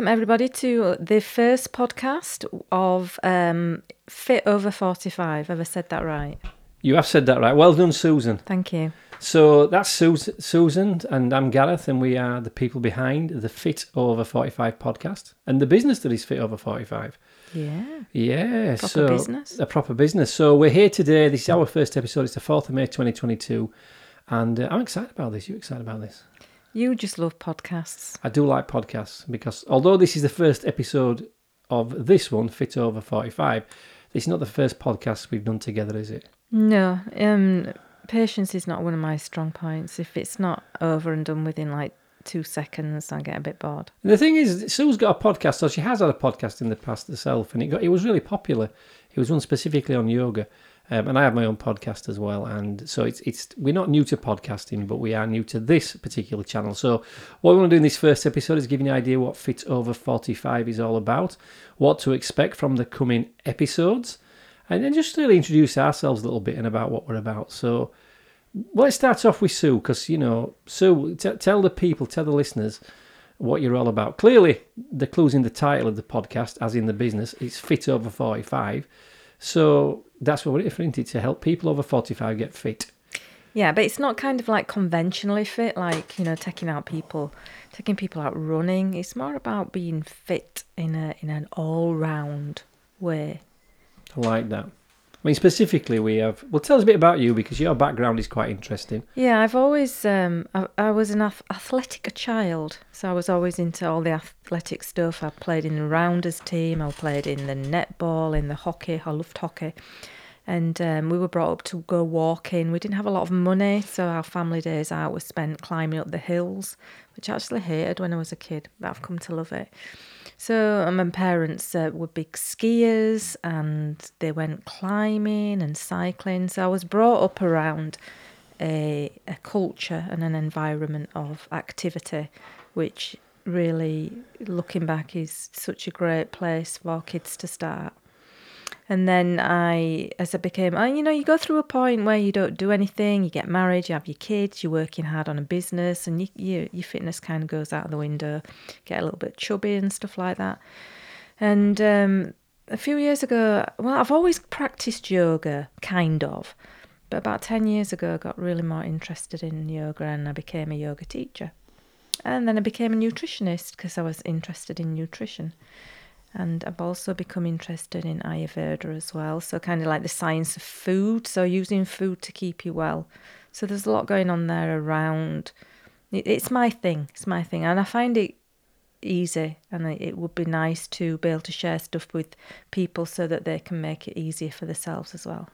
welcome everybody to the first podcast of um, Fit Over 45. Have I said that right? You have said that right. Well done, Susan. Thank you. So that's Sus- Susan, and I'm Gareth, and we are the people behind the Fit Over 45 podcast and the business that is Fit Over 45. Yeah. Yeah, Proper so business. a proper business. So we're here today. This is our first episode. It's the 4th of May 2022. And uh, I'm excited about this. You excited about this? You just love podcasts. I do like podcasts because although this is the first episode of this one, Fit Over 45, this is not the first podcast we've done together, is it? No, um, patience is not one of my strong points. If it's not over and done within like two seconds, I get a bit bored. The thing is, Sue's got a podcast, so she has had a podcast in the past herself, and it got it was really popular. It was one specifically on yoga, um, and I have my own podcast as well. And so it's it's we're not new to podcasting, but we are new to this particular channel. So what we want to do in this first episode is give you an idea what Fit Over Forty Five is all about, what to expect from the coming episodes, and then just really introduce ourselves a little bit and about what we're about. So. Let's start off with Sue because you know Sue. T- tell the people, tell the listeners what you're all about. Clearly, the clues in the title of the podcast, as in the business, it's fit over 45. So that's what we're here for, isn't it? To help people over 45 get fit. Yeah, but it's not kind of like conventionally fit, like you know, taking out people, taking people out running. It's more about being fit in a in an all round way. I like that. I mean, specifically, we have. Well, tell us a bit about you because your background is quite interesting. Yeah, I've always um, I, I was an ath- athletic child, so I was always into all the athletic stuff. I played in the rounders team. I played in the netball, in the hockey. I loved hockey, and um, we were brought up to go walking. We didn't have a lot of money, so our family days out were spent climbing up the hills, which I actually hated when I was a kid, but I've come to love it. So uh, my parents uh, were big skiers and they went climbing and cycling. So I was brought up around a, a culture and an environment of activity, which really, looking back, is such a great place for kids to start. And then I, as I became, uh, you know, you go through a point where you don't do anything, you get married, you have your kids, you're working hard on a business, and you, you, your fitness kind of goes out of the window, get a little bit chubby and stuff like that. And um, a few years ago, well, I've always practiced yoga, kind of, but about 10 years ago, I got really more interested in yoga and I became a yoga teacher. And then I became a nutritionist because I was interested in nutrition. And I've also become interested in Ayurveda as well. So, kind of like the science of food. So, using food to keep you well. So, there's a lot going on there around. It's my thing. It's my thing. And I find it easy. And it- would be nice to be able to share stuff with people so that they can make it easier for themselves as well.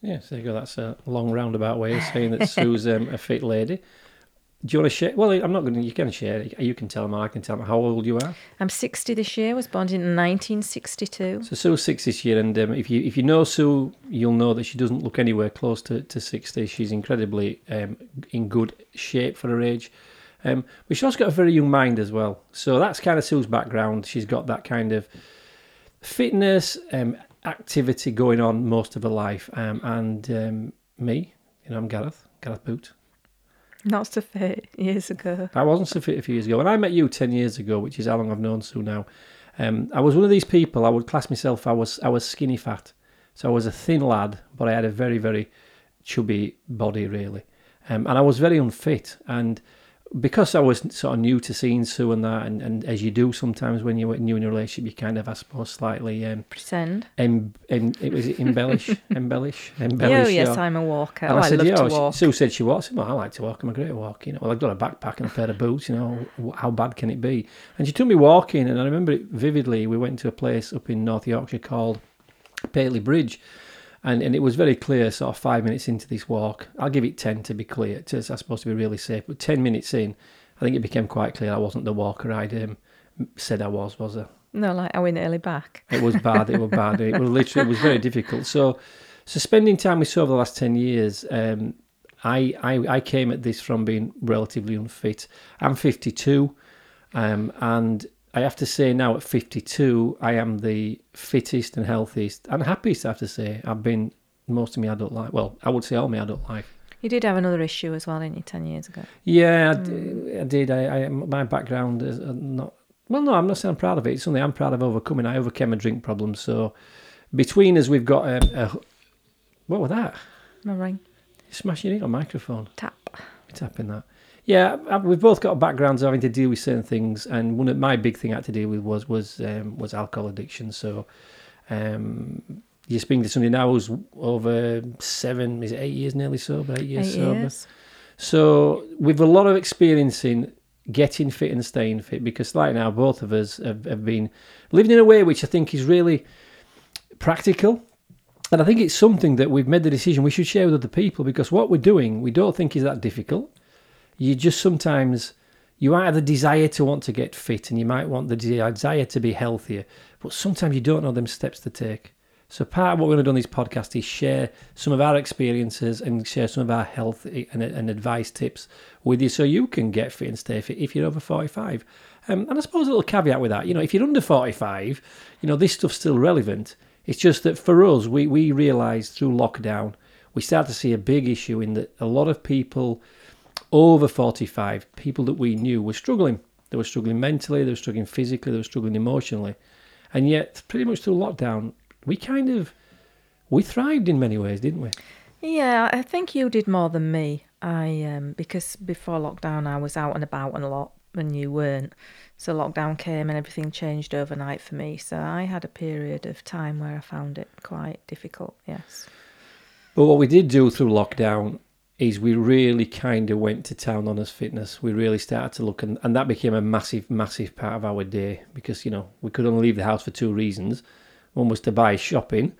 Yes, there you go. That's a long roundabout way of saying that Sue's um, a fit lady. Do you want to share? Well, I'm not going to. You can share. You can tell them. I can tell them how old you are. I'm 60 this year, was born in 1962. So Sue's six this year, and um, if you if you know Sue, you'll know that she doesn't look anywhere close to, to sixty. She's incredibly um, in good shape for her age, um, but she's also got a very young mind as well. So that's kind of Sue's background. She's got that kind of fitness, um, activity going on most of her life, um, and um, me, you know, I'm Gareth, Gareth Boot. Not so fit years ago. I wasn't so fit a few years ago. When I met you ten years ago, which is how long I've known Sue now, um, I was one of these people. I would class myself. I was I was skinny fat, so I was a thin lad, but I had a very very chubby body really, um, and I was very unfit. And because I was sort of new to seeing Sue and that, and, and as you do sometimes when you're new in a relationship, you kind of I suppose slightly um, Pretend. em, em, it was it embellish, embellish, embellish. Oh, yes, your- I'm a walker. and Oh, I I, said, love yeah, to walk. Sue said she was. Well, I like to walk. I'm a great walker. You know, well, I've got a backpack and a pair of boots. You know, how bad can it be? And she took me walking, and I remember it vividly. We went to a place up in North Yorkshire called Pateley Bridge, and, and it was very clear. Sort of five minutes into this walk, I'll give it ten to be clear. To, I'm supposed to be really safe, but ten minutes in, I think it became quite clear I wasn't the walker I'd um, said I was. Was I? No, like I went early back. It was bad. It was bad. It was literally. It was very difficult. So, so spending time with Sue over the last ten years, um, I, I I came at this from being relatively unfit. I'm 52, um, and I have to say now at 52, I am the fittest and healthiest and happiest. I have to say I've been most of my adult life. Well, I would say all my adult life. You did have another issue as well, didn't you, 10 years ago? Yeah, I, d- I did. I, I my background is uh, not Well, no, I'm not saying I'm proud of it. It's something I'm proud of overcoming. I overcame a drink problem. So between us, we've got a. a what was that? My ring. You're smashing it on microphone. Tap. Tapping that. Yeah, we've both got backgrounds having to deal with certain things, and one of my big thing I had to deal with was was um, was alcohol addiction. So, um, you're speaking to somebody now who's over seven, is it eight years nearly sober, eight years Eight sober. years. So we've a lot of experience in getting fit and staying fit because right now both of us have, have been living in a way which I think is really practical. And I think it's something that we've made the decision we should share with other people because what we're doing we don't think is that difficult. You just sometimes you might have the desire to want to get fit and you might want the desire to be healthier, but sometimes you don't know them steps to take. So part of what we're going to do on this podcast is share some of our experiences and share some of our health and, and advice tips with you so you can get fit and stay fit if you're over 45. Um, and I suppose a little caveat with that, you know, if you're under 45, you know, this stuff's still relevant. It's just that for us, we, we realised through lockdown, we started to see a big issue in that a lot of people over 45, people that we knew were struggling. They were struggling mentally, they were struggling physically, they were struggling emotionally. And yet, pretty much through lockdown, we kind of we thrived in many ways, didn't we? Yeah, I think you did more than me. I um because before lockdown I was out and about and a lot and you weren't. So lockdown came and everything changed overnight for me. So I had a period of time where I found it quite difficult. Yes. But what we did do through lockdown is we really kind of went to town on us fitness. We really started to look, and, and that became a massive, massive part of our day because, you know, we could only leave the house for two reasons. One was to buy shopping,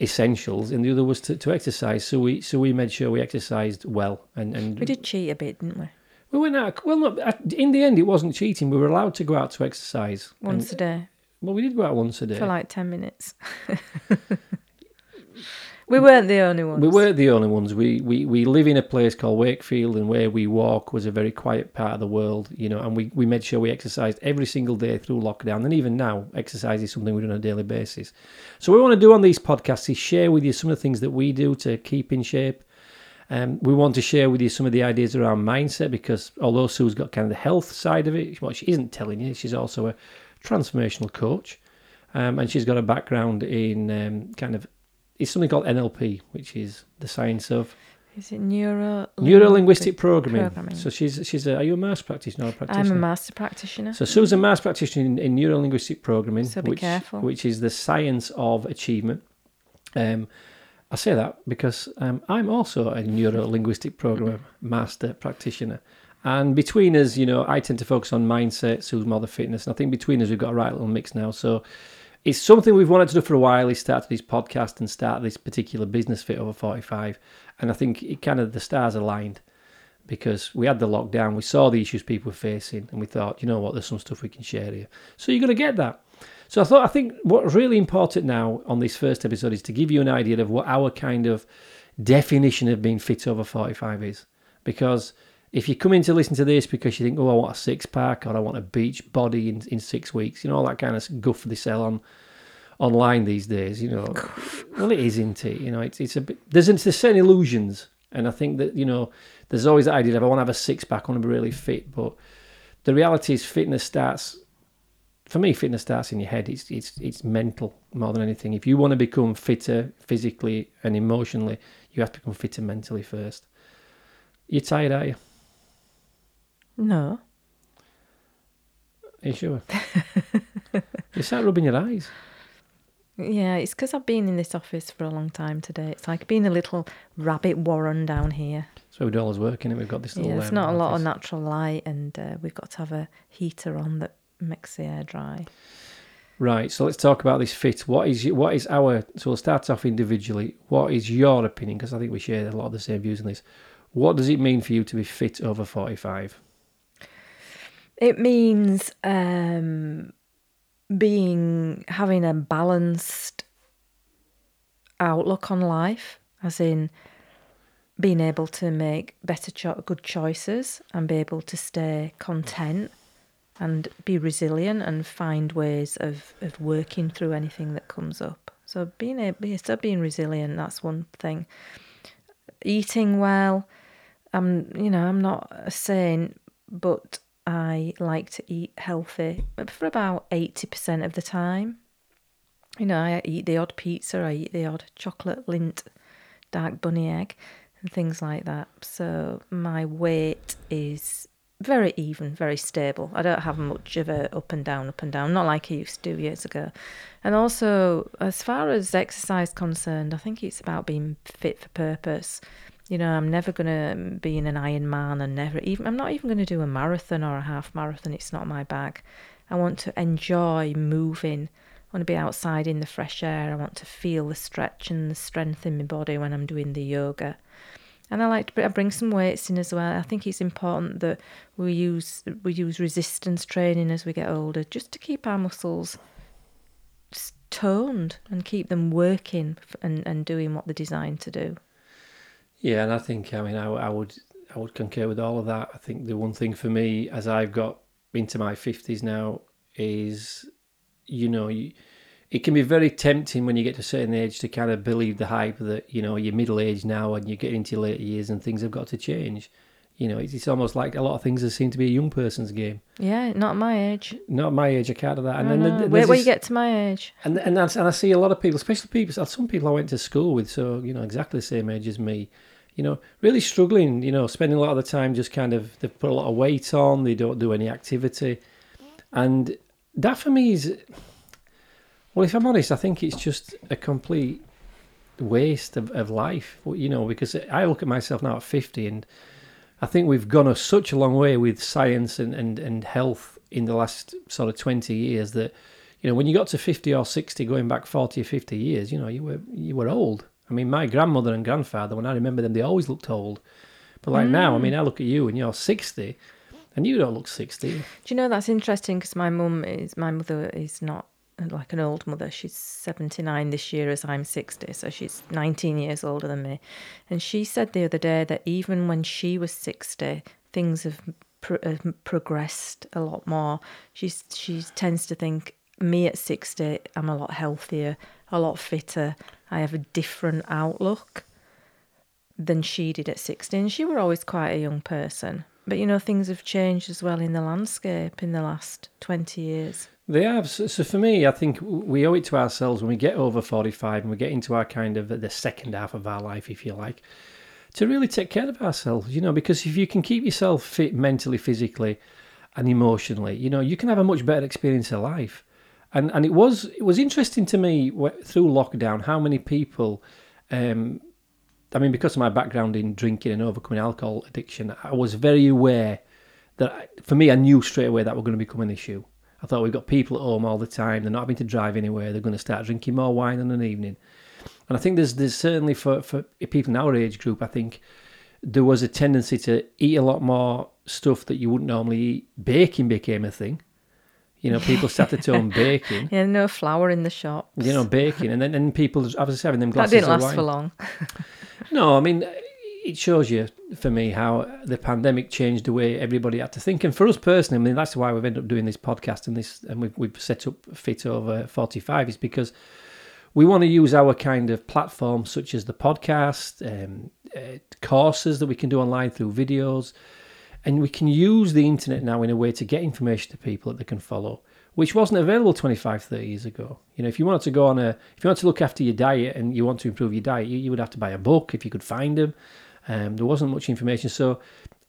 essentials, and the other was to, to exercise. So we so we made sure we exercised well. And, and We did cheat a bit, didn't we? We went out. Well, no, at- in the end, it wasn't cheating. We were allowed to go out to exercise. Once And- a day well, we did go out once a day. for like 10 minutes. we weren't the only ones. We weren't the only ones. We, we we live in a place called Wakefield, and where we walk was a very quiet part of the world, you know. And we, we made sure we exercised every single day through lockdown, and even now, exercise is something we do on a daily basis. So, what we want to do on these podcasts is share with you some of the things that we do to keep in shape. Um, we want to share with you some of the ideas around mindset because although Sue's got kind of the health side of it, what she isn't telling you, she's also a transformational coach, um, and she's got a background in um, kind of it's something called NLP, which is the science of Is it neuro neuro linguistic programming. programming. So she's she's a are you a master practitioner or a practitioner? I'm a master practitioner. So Sue's a master practitioner in, in neuro linguistic programming, So be which careful. which is the science of achievement. Um, I say that because um, I'm also a neuro linguistic program master practitioner. And between us, you know, I tend to focus on mindset, Sue's more the fitness. And I think between us, we've got a right little mix now. So it's something we've wanted to do for a while. Is started this podcast and start this particular business fit over 45. And I think it kind of the stars aligned because we had the lockdown, we saw the issues people were facing, and we thought, you know what, there's some stuff we can share here. So you're going to get that. So I thought, I think what's really important now on this first episode is to give you an idea of what our kind of definition of being fit over 45 is. Because if you come in to listen to this because you think, oh, I want a six pack or I want a beach body in, in six weeks, you know, all that kind of guff they sell on online these days, you know. well, it is, isn't it? You know, it's, it's a bit, there's, there's certain illusions. And I think that, you know, there's always that idea of I want to have a six pack, I want to be really fit. But the reality is, fitness starts, for me, fitness starts in your head. It's, it's, it's mental more than anything. If you want to become fitter physically and emotionally, you have to become fitter mentally first. You're tired, are you? no. Are you sure? you start rubbing your eyes. Yeah, it's because I've been in this office for a long time today. It's like being a little rabbit warren down here. So we do all this work in it. We've got this little. Yeah, it's um, not a lot of natural light, and uh, we've got to have a heater on that makes the air dry. Right. So let's talk about this fit. What is what is our? So we'll start off individually. What is your opinion? Because I think we share a lot of the same views on this. What does it mean for you to be fit over forty-five? It means um, being having a balanced outlook on life, as in being able to make better, cho- good choices, and be able to stay content and be resilient and find ways of, of working through anything that comes up. So being able, so being resilient, that's one thing. Eating well, I'm you know I'm not a saint, but I like to eat healthy for about 80% of the time. You know, I eat the odd pizza, I eat the odd chocolate Lindt, dark bunny egg and things like that. So my weight is very even, very stable. I don't have much of a up and down, up and down, not like I used to years ago. And also, as far as exercise concerned, I think it's about being fit for purpose. You know, I'm never going to be in an Ironman and never even, I'm not even going to do a marathon or a half marathon. It's not my bag. I want to enjoy moving. I want to be outside in the fresh air. I want to feel the stretch and the strength in my body when I'm doing the yoga. And I like to bring some weights in as well. I think it's important that we use we use resistance training as we get older, just to keep our muscles toned and keep them working and, and doing what they're designed to do. Yeah, and I think I mean I, I would I would concur with all of that. I think the one thing for me as I've got into my fifties now is, you know, you, it can be very tempting when you get to a certain age to kind of believe the hype that you know you're middle aged now and you get into your later years and things have got to change. You know, it's, it's almost like a lot of things that seem to be a young person's game. Yeah, not my age. Not my age, I can't do that. And then the, wait, wait, you get to my age. And and I, and I see a lot of people, especially people, uh, some people I went to school with, so you know, exactly the same age as me. You know, really struggling. You know, spending a lot of the time just kind of they put a lot of weight on. They don't do any activity, and that for me is well, if I'm honest, I think it's just a complete waste of, of life, you know, because I look at myself now at 50 and I think we've gone a, such a long way with science and, and, and health in the last sort of 20 years that, you know, when you got to 50 or 60, going back 40 or 50 years, you know, you were, you were old. I mean, my grandmother and grandfather, when I remember them, they always looked old. But like mm. now, I mean, I look at you and you're 60 and you don't look 60. Do you know that's interesting because my mum is, my mother is not like an old mother. She's 79 this year as I'm 60, so she's 19 years older than me. And she said the other day that even when she was 60, things have, have progressed a lot more. She's, she tends to think, me at 60, I'm a lot healthier, a lot fitter. I have a different outlook than she did at 60. And she were always quite a young person. But you know, things have changed as well in the landscape in the last 20 years. They have. So, so, for me, I think we owe it to ourselves when we get over 45 and we get into our kind of the second half of our life, if you like, to really take care of ourselves, you know, because if you can keep yourself fit mentally, physically, and emotionally, you know, you can have a much better experience of life. And and it was it was interesting to me through lockdown how many people, um, I mean, because of my background in drinking and overcoming alcohol addiction, I was very aware that for me, I knew straight away that was going to become an issue I thought we've got people at home all the time. They're not having to drive anywhere. They're going to start drinking more wine in an evening. And I think there's there's certainly for, for people in our age group, I think there was a tendency to eat a lot more stuff that you wouldn't normally eat. Baking became a thing. You know, people started to own baking. yeah, no flour in the shop. You know, baking, and then and people obviously having them glasses. That didn't last for long. no, I mean, it shows you for me how the pandemic changed the way everybody had to think. And for us personally, I mean, that's why we've ended up doing this podcast and this, and we've, we've set up Fit Over 45 is because we want to use our kind of platform, such as the podcast, um, uh, courses that we can do online through videos. And we can use the internet now in a way to get information to people that they can follow, which wasn't available 25, 30 years ago. You know, if you wanted to go on a, if you want to look after your diet and you want to improve your diet, you, you would have to buy a book if you could find them. Um, there wasn't much information. So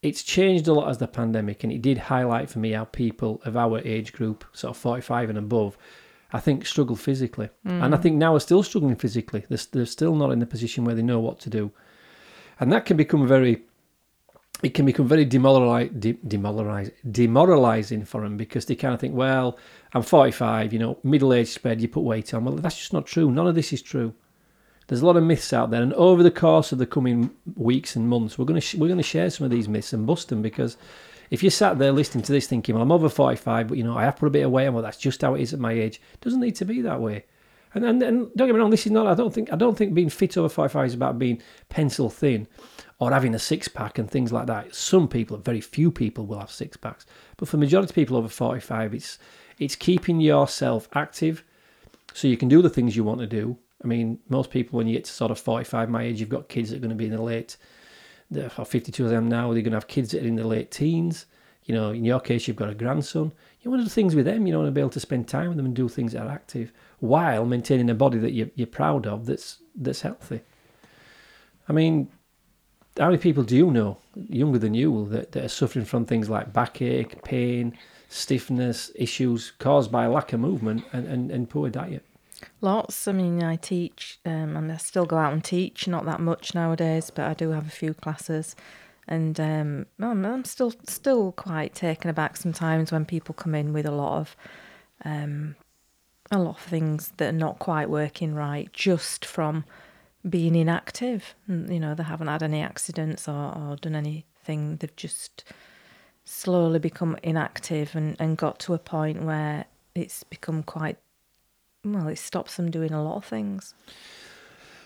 it's changed a lot as the pandemic, and it did highlight for me how people of our age group, sort of 45 and above, I think struggle physically. Mm. And I think now are still struggling physically. They're, they're still not in the position where they know what to do. And that can become very it can become very demoralizing, de- demoralizing, demoralizing for them because they kind of think, well, I'm 45, you know, middle age spread, you put weight on. Well, that's just not true. None of this is true. There's a lot of myths out there, and over the course of the coming weeks and months, we're going to sh- we're going to share some of these myths and bust them because if you sat there listening to this thinking, well, I'm over 45, but you know, I have put a bit of weight on, well, that's just how it is at my age. It doesn't need to be that way. And, and, and don't get me wrong, this is not. I don't think I don't think being fit over 45 is about being pencil thin or having a six pack and things like that. Some people, very few people, will have six packs, but for majority of people over 45, it's it's keeping yourself active so you can do the things you want to do I mean, most people, when you get to sort of 45, my age, you've got kids that are going to be in the late, or 52 of them now, they're going to have kids that are in the late teens. You know, in your case, you've got a grandson. You want to do things with them. You want to be able to spend time with them and do things that are active while maintaining a body that you're, you're proud of that's that's healthy. I mean, how many people do you know, younger than you, that, that are suffering from things like backache, pain, stiffness, issues caused by lack of movement and, and, and poor diet? Lots. I mean, I teach um, and I still go out and teach, not that much nowadays, but I do have a few classes. And um, I'm, I'm still still quite taken aback sometimes when people come in with a lot of um, a lot of things that are not quite working right just from being inactive. You know, they haven't had any accidents or, or done anything. They've just slowly become inactive and, and got to a point where it's become quite well, it stops them doing a lot of things.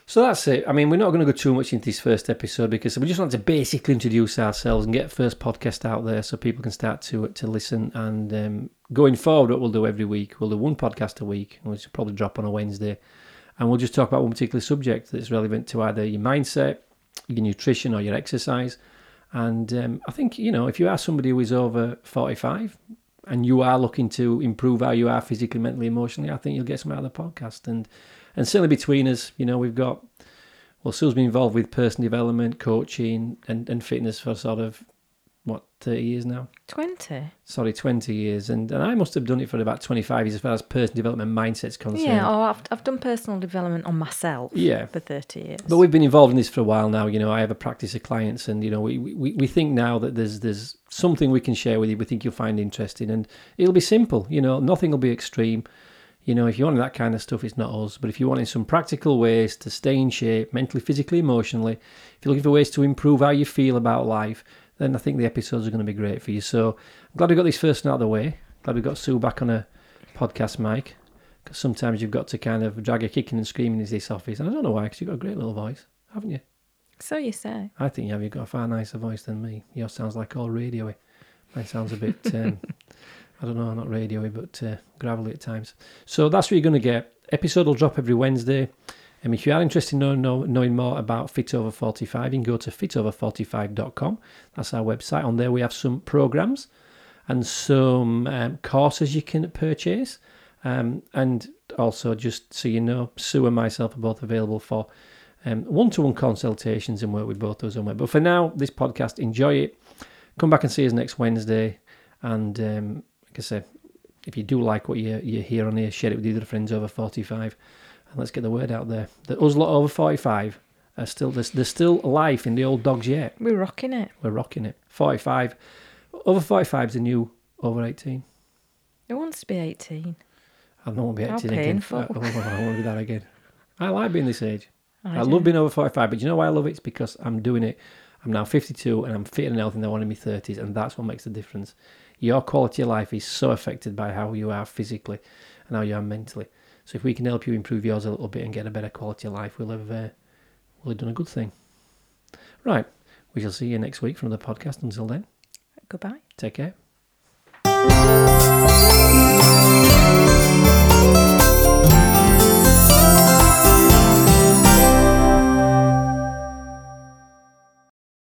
So that's it. I mean, we're not going to go too much into this first episode because we just want to basically introduce ourselves and get first podcast out there so people can start to to listen. And um, going forward, what we'll do every week, we'll do one podcast a week, which will probably drop on a Wednesday, and we'll just talk about one particular subject that's relevant to either your mindset, your nutrition, or your exercise. And um, I think you know, if you are somebody who is over forty-five, and you are looking to improve how you are physically, mentally, emotionally, I think you'll get some out of the podcast. And and certainly between us, you know, we've got well, Sue's been involved with personal development, coaching, and, and fitness for sort of what thirty years now. Twenty. Sorry, twenty years, and and I must have done it for about twenty five years as far as personal development mindsets concerned. Yeah, oh, I've I've done personal development on myself. Yeah. for thirty years. But we've been involved in this for a while now. You know, I have a practice of clients, and you know, we, we, we think now that there's there's something we can share with you. We think you'll find interesting, and it'll be simple. You know, nothing will be extreme. You know, if you want that kind of stuff, it's not us. But if you wanted some practical ways to stay in shape, mentally, physically, emotionally, if you're looking for ways to improve how you feel about life, then I think the episodes are going to be great for you. So I'm glad we got this first one out of the way. Glad we got Sue back on a podcast mic. Because sometimes you've got to kind of drag her kicking and screaming in this office. And I don't know why, because you've got a great little voice, haven't you? So you say. I think you have. You've got a far nicer voice than me. Yours sounds like all radioy. Mine sounds a bit, um, I don't know, not radioy, but uh, gravelly at times. So that's what you're going to get. Episode will drop every Wednesday. And if you are interested in knowing, know, knowing more about Fit Over 45, you can go to fitover45.com. That's our website. On there, we have some programs and some um, courses you can purchase. Um, and also, just so you know, Sue and myself are both available for one to one consultations and work with both those on But for now, this podcast, enjoy it. Come back and see us next Wednesday. And um, like I said, if you do like what you, you hear on here, share it with your other friends over 45 and let's get the word out there. The us lot over 45 are still, there's, there's still life in the old dogs yet. We're rocking it. We're rocking it. 45. Over 45 is the new over 18. Who wants to be 18? I don't want to be 18 How again. painful. I, oh, I want to be that again. I like being this age. I I, love being over 45, but you know why I love it? It's because I'm doing it. I'm now 52 and I'm fit and healthy and I want in my 30s, and that's what makes the difference. Your quality of life is so affected by how you are physically and how you are mentally. So if we can help you improve yours a little bit and get a better quality of life, we'll have, uh, we'll have done a good thing. Right. We shall see you next week from the podcast. Until then, Goodbye. take care.